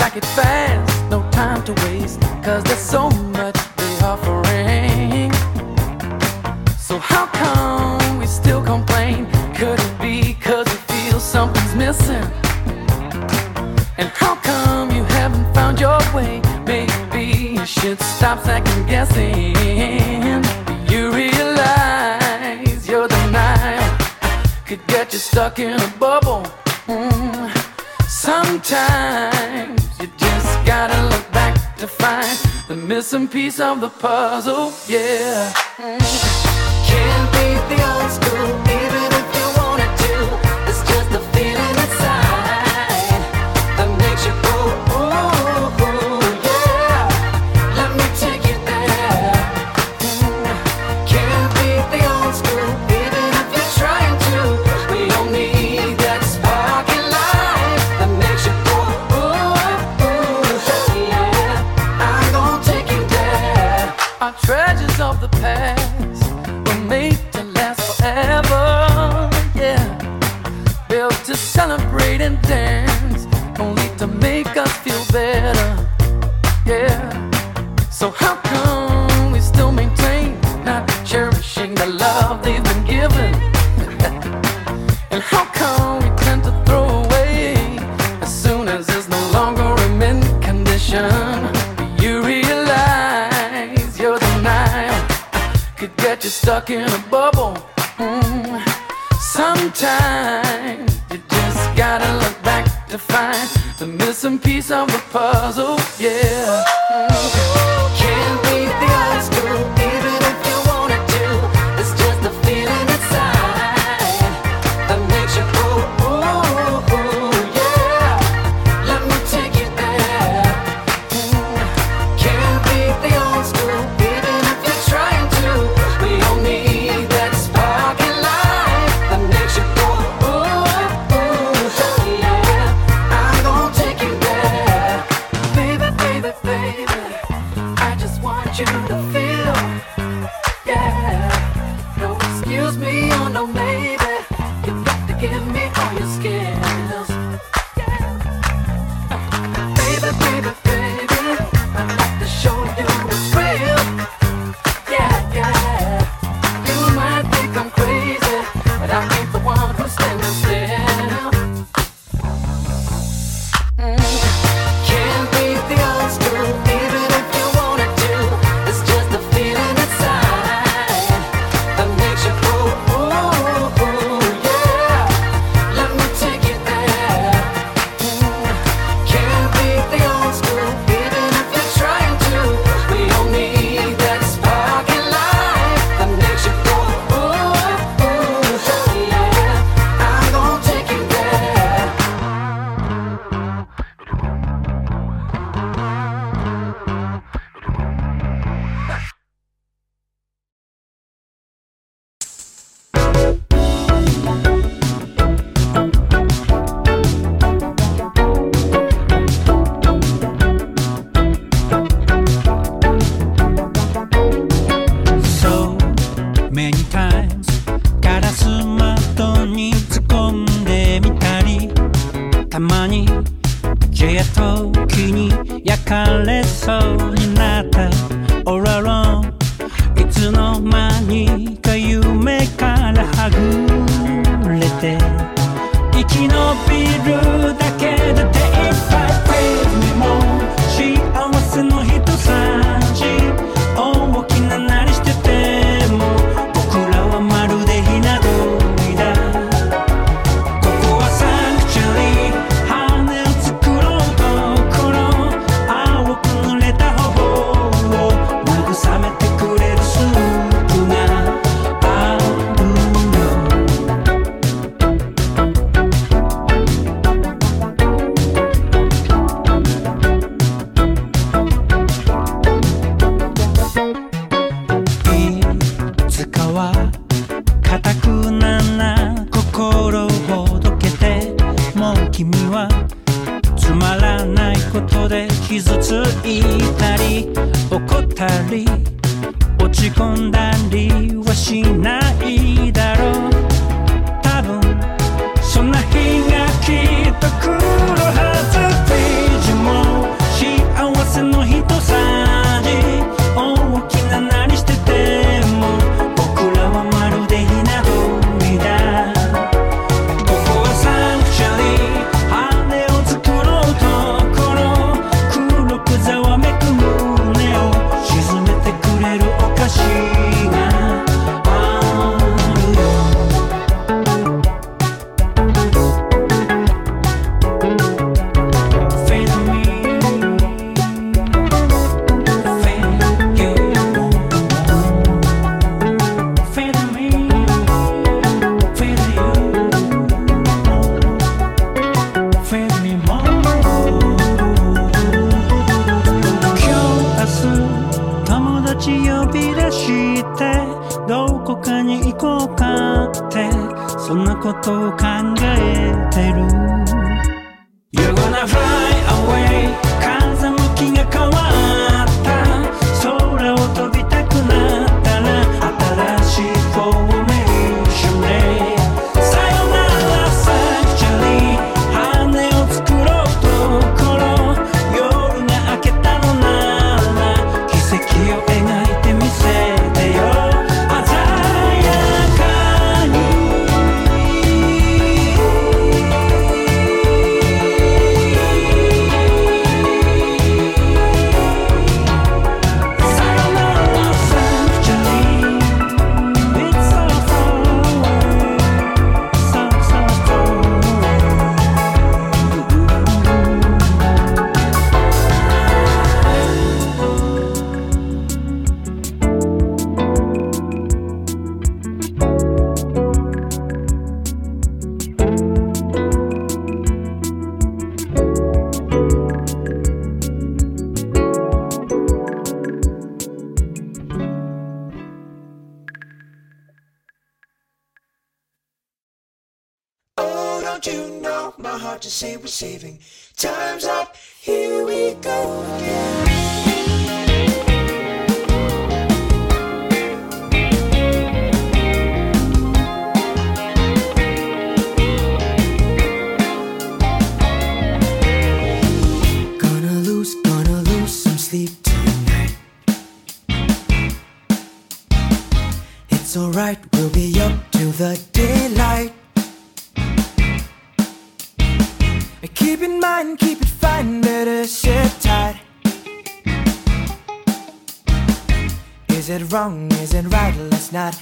like it fast, no time to waste, cause there's so much they're offering. So how come we still complain? Could it be cause we feel something's missing? And how come you haven't found your way? Maybe you should stop second guessing. You realize your denial could get you stuck in a bubble. Mm. Sometimes the missing piece of the puzzle, yeah. Can't beat the old school. puzzle, yeah. say we're saving. Time's up, here we go again. not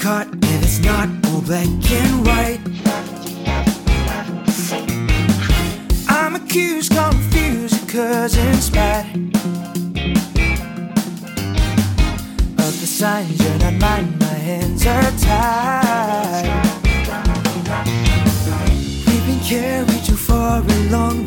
cut and it's not all black and white. I'm accused, confused, cause in spite of the signs you're not mine, my hands are tied. We've been carried too far along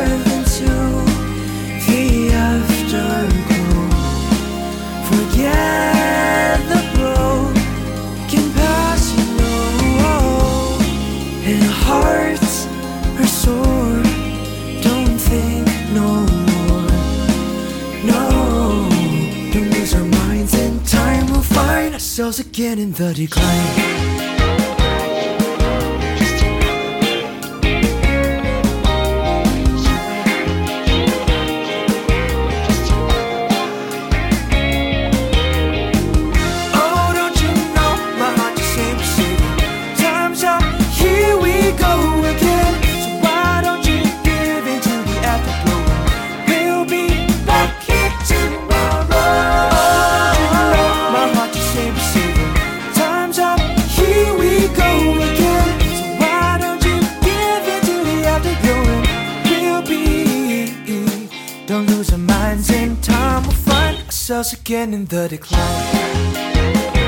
in the decline. again in the decline.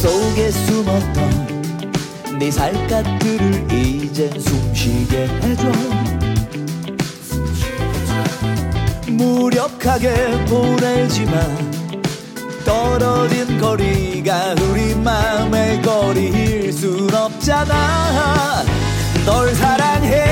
속에 숨었던 네 살갗들을 이젠 숨쉬게 해줘. 무력하게 보내지만 떨어진 거리가 우리 마음의 거리일 순 없잖아. 널 사랑해.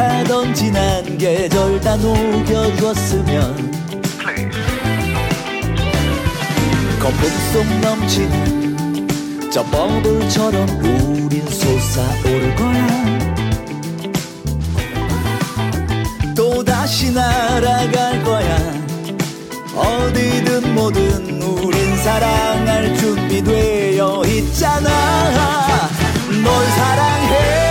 가던 지난 계절 다 녹여주었으면 거품 속 넘치는 저 버블처럼 우린 솟아오를 거야. 또다시 날아갈 거야. 어디든 뭐든 우린 사랑할 준비되어 있잖아. 널 사랑해.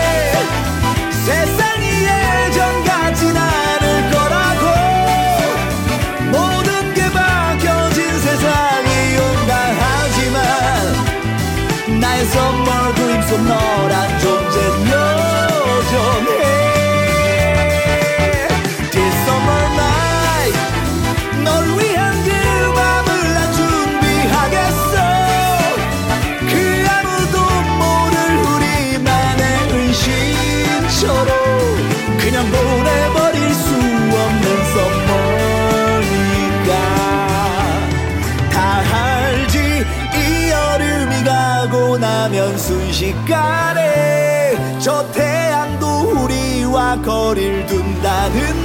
거리를 둔다는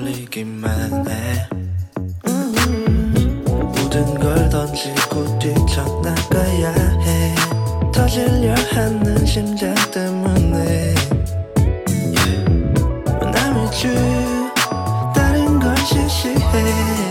떨리기만 해. 음. 모든 걸 던지고 뛰쳐나가야 해. 터질려 하는 심장 때문에. 남의 줄 다른 걸 실시해.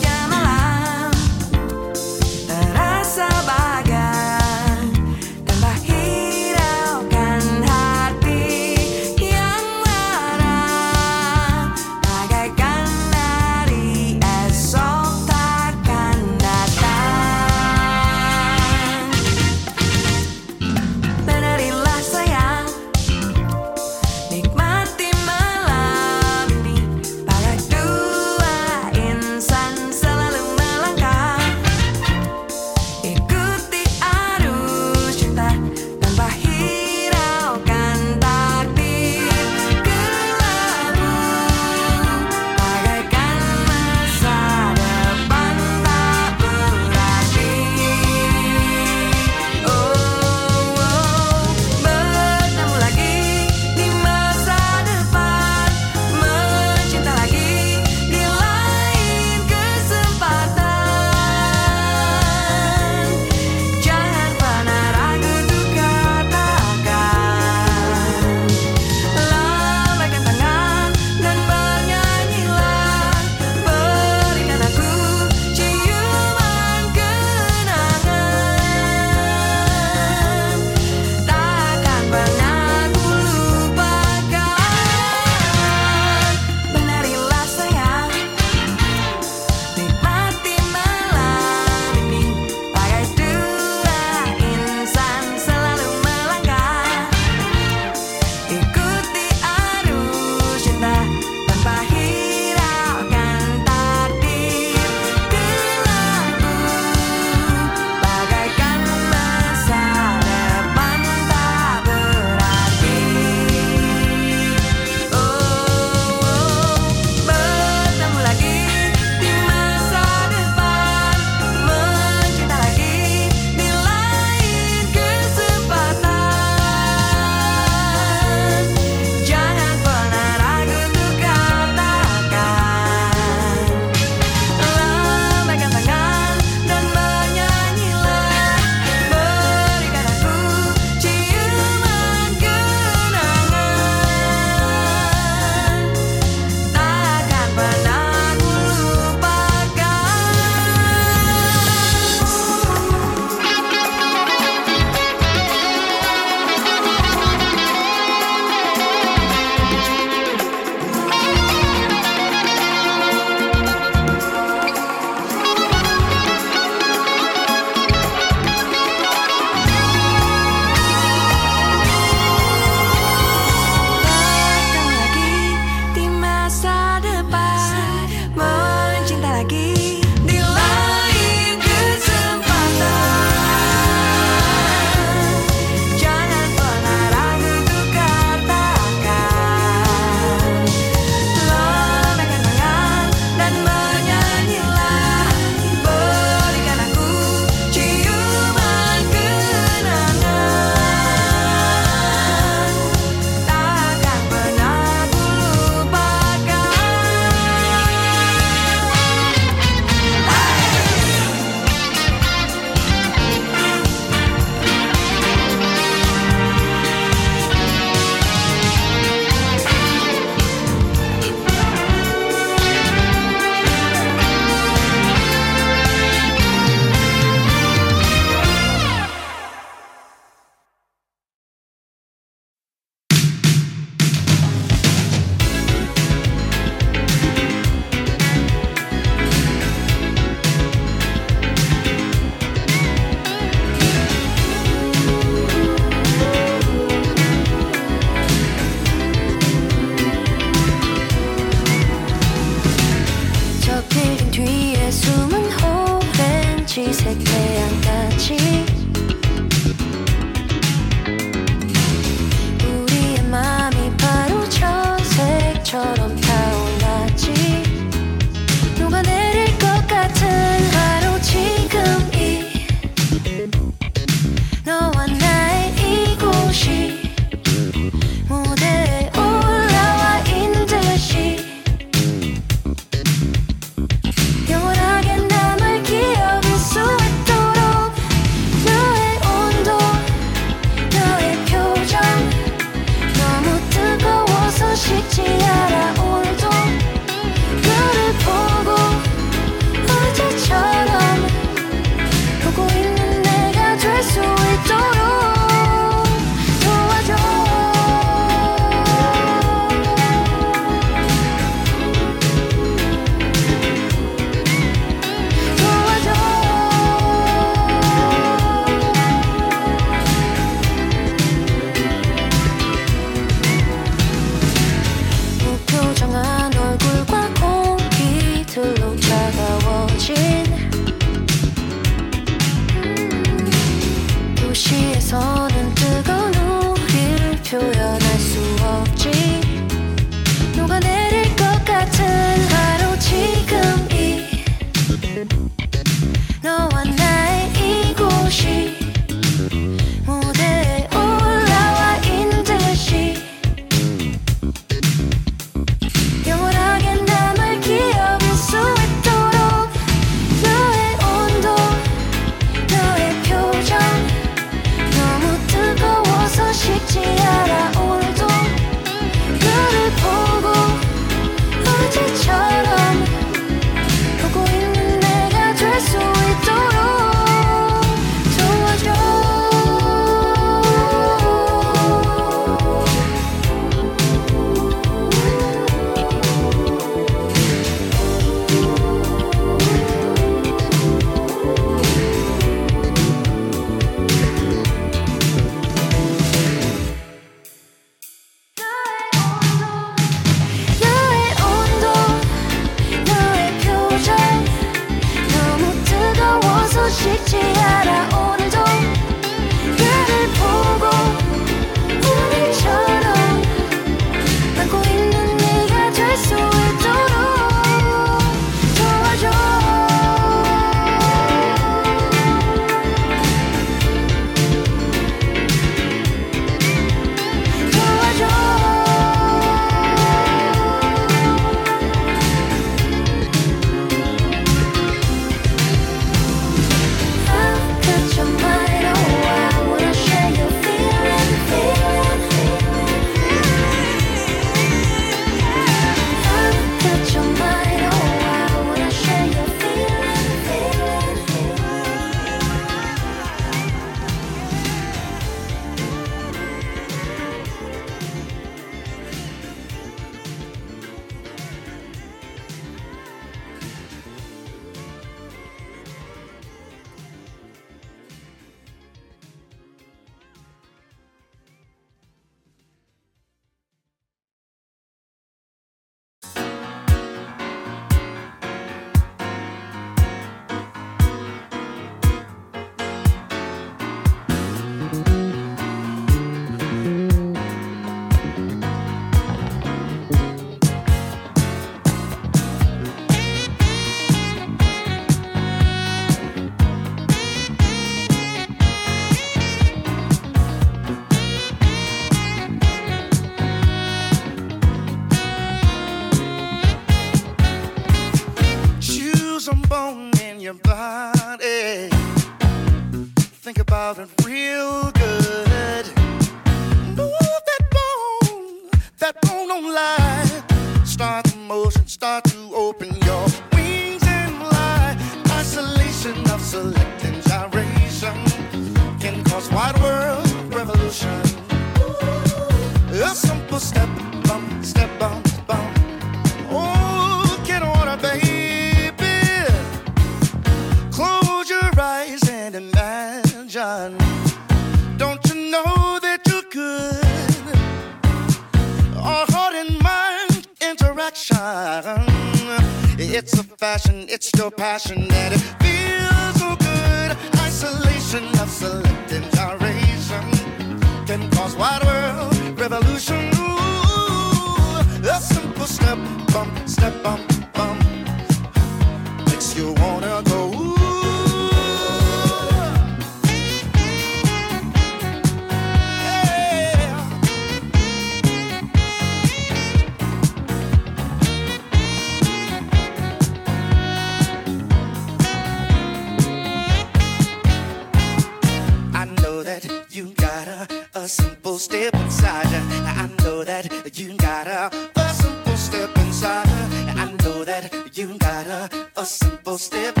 you got a, a simple step inside her. I know that you got a, a simple step inside her. I know that you got a, a simple step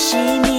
熄灭。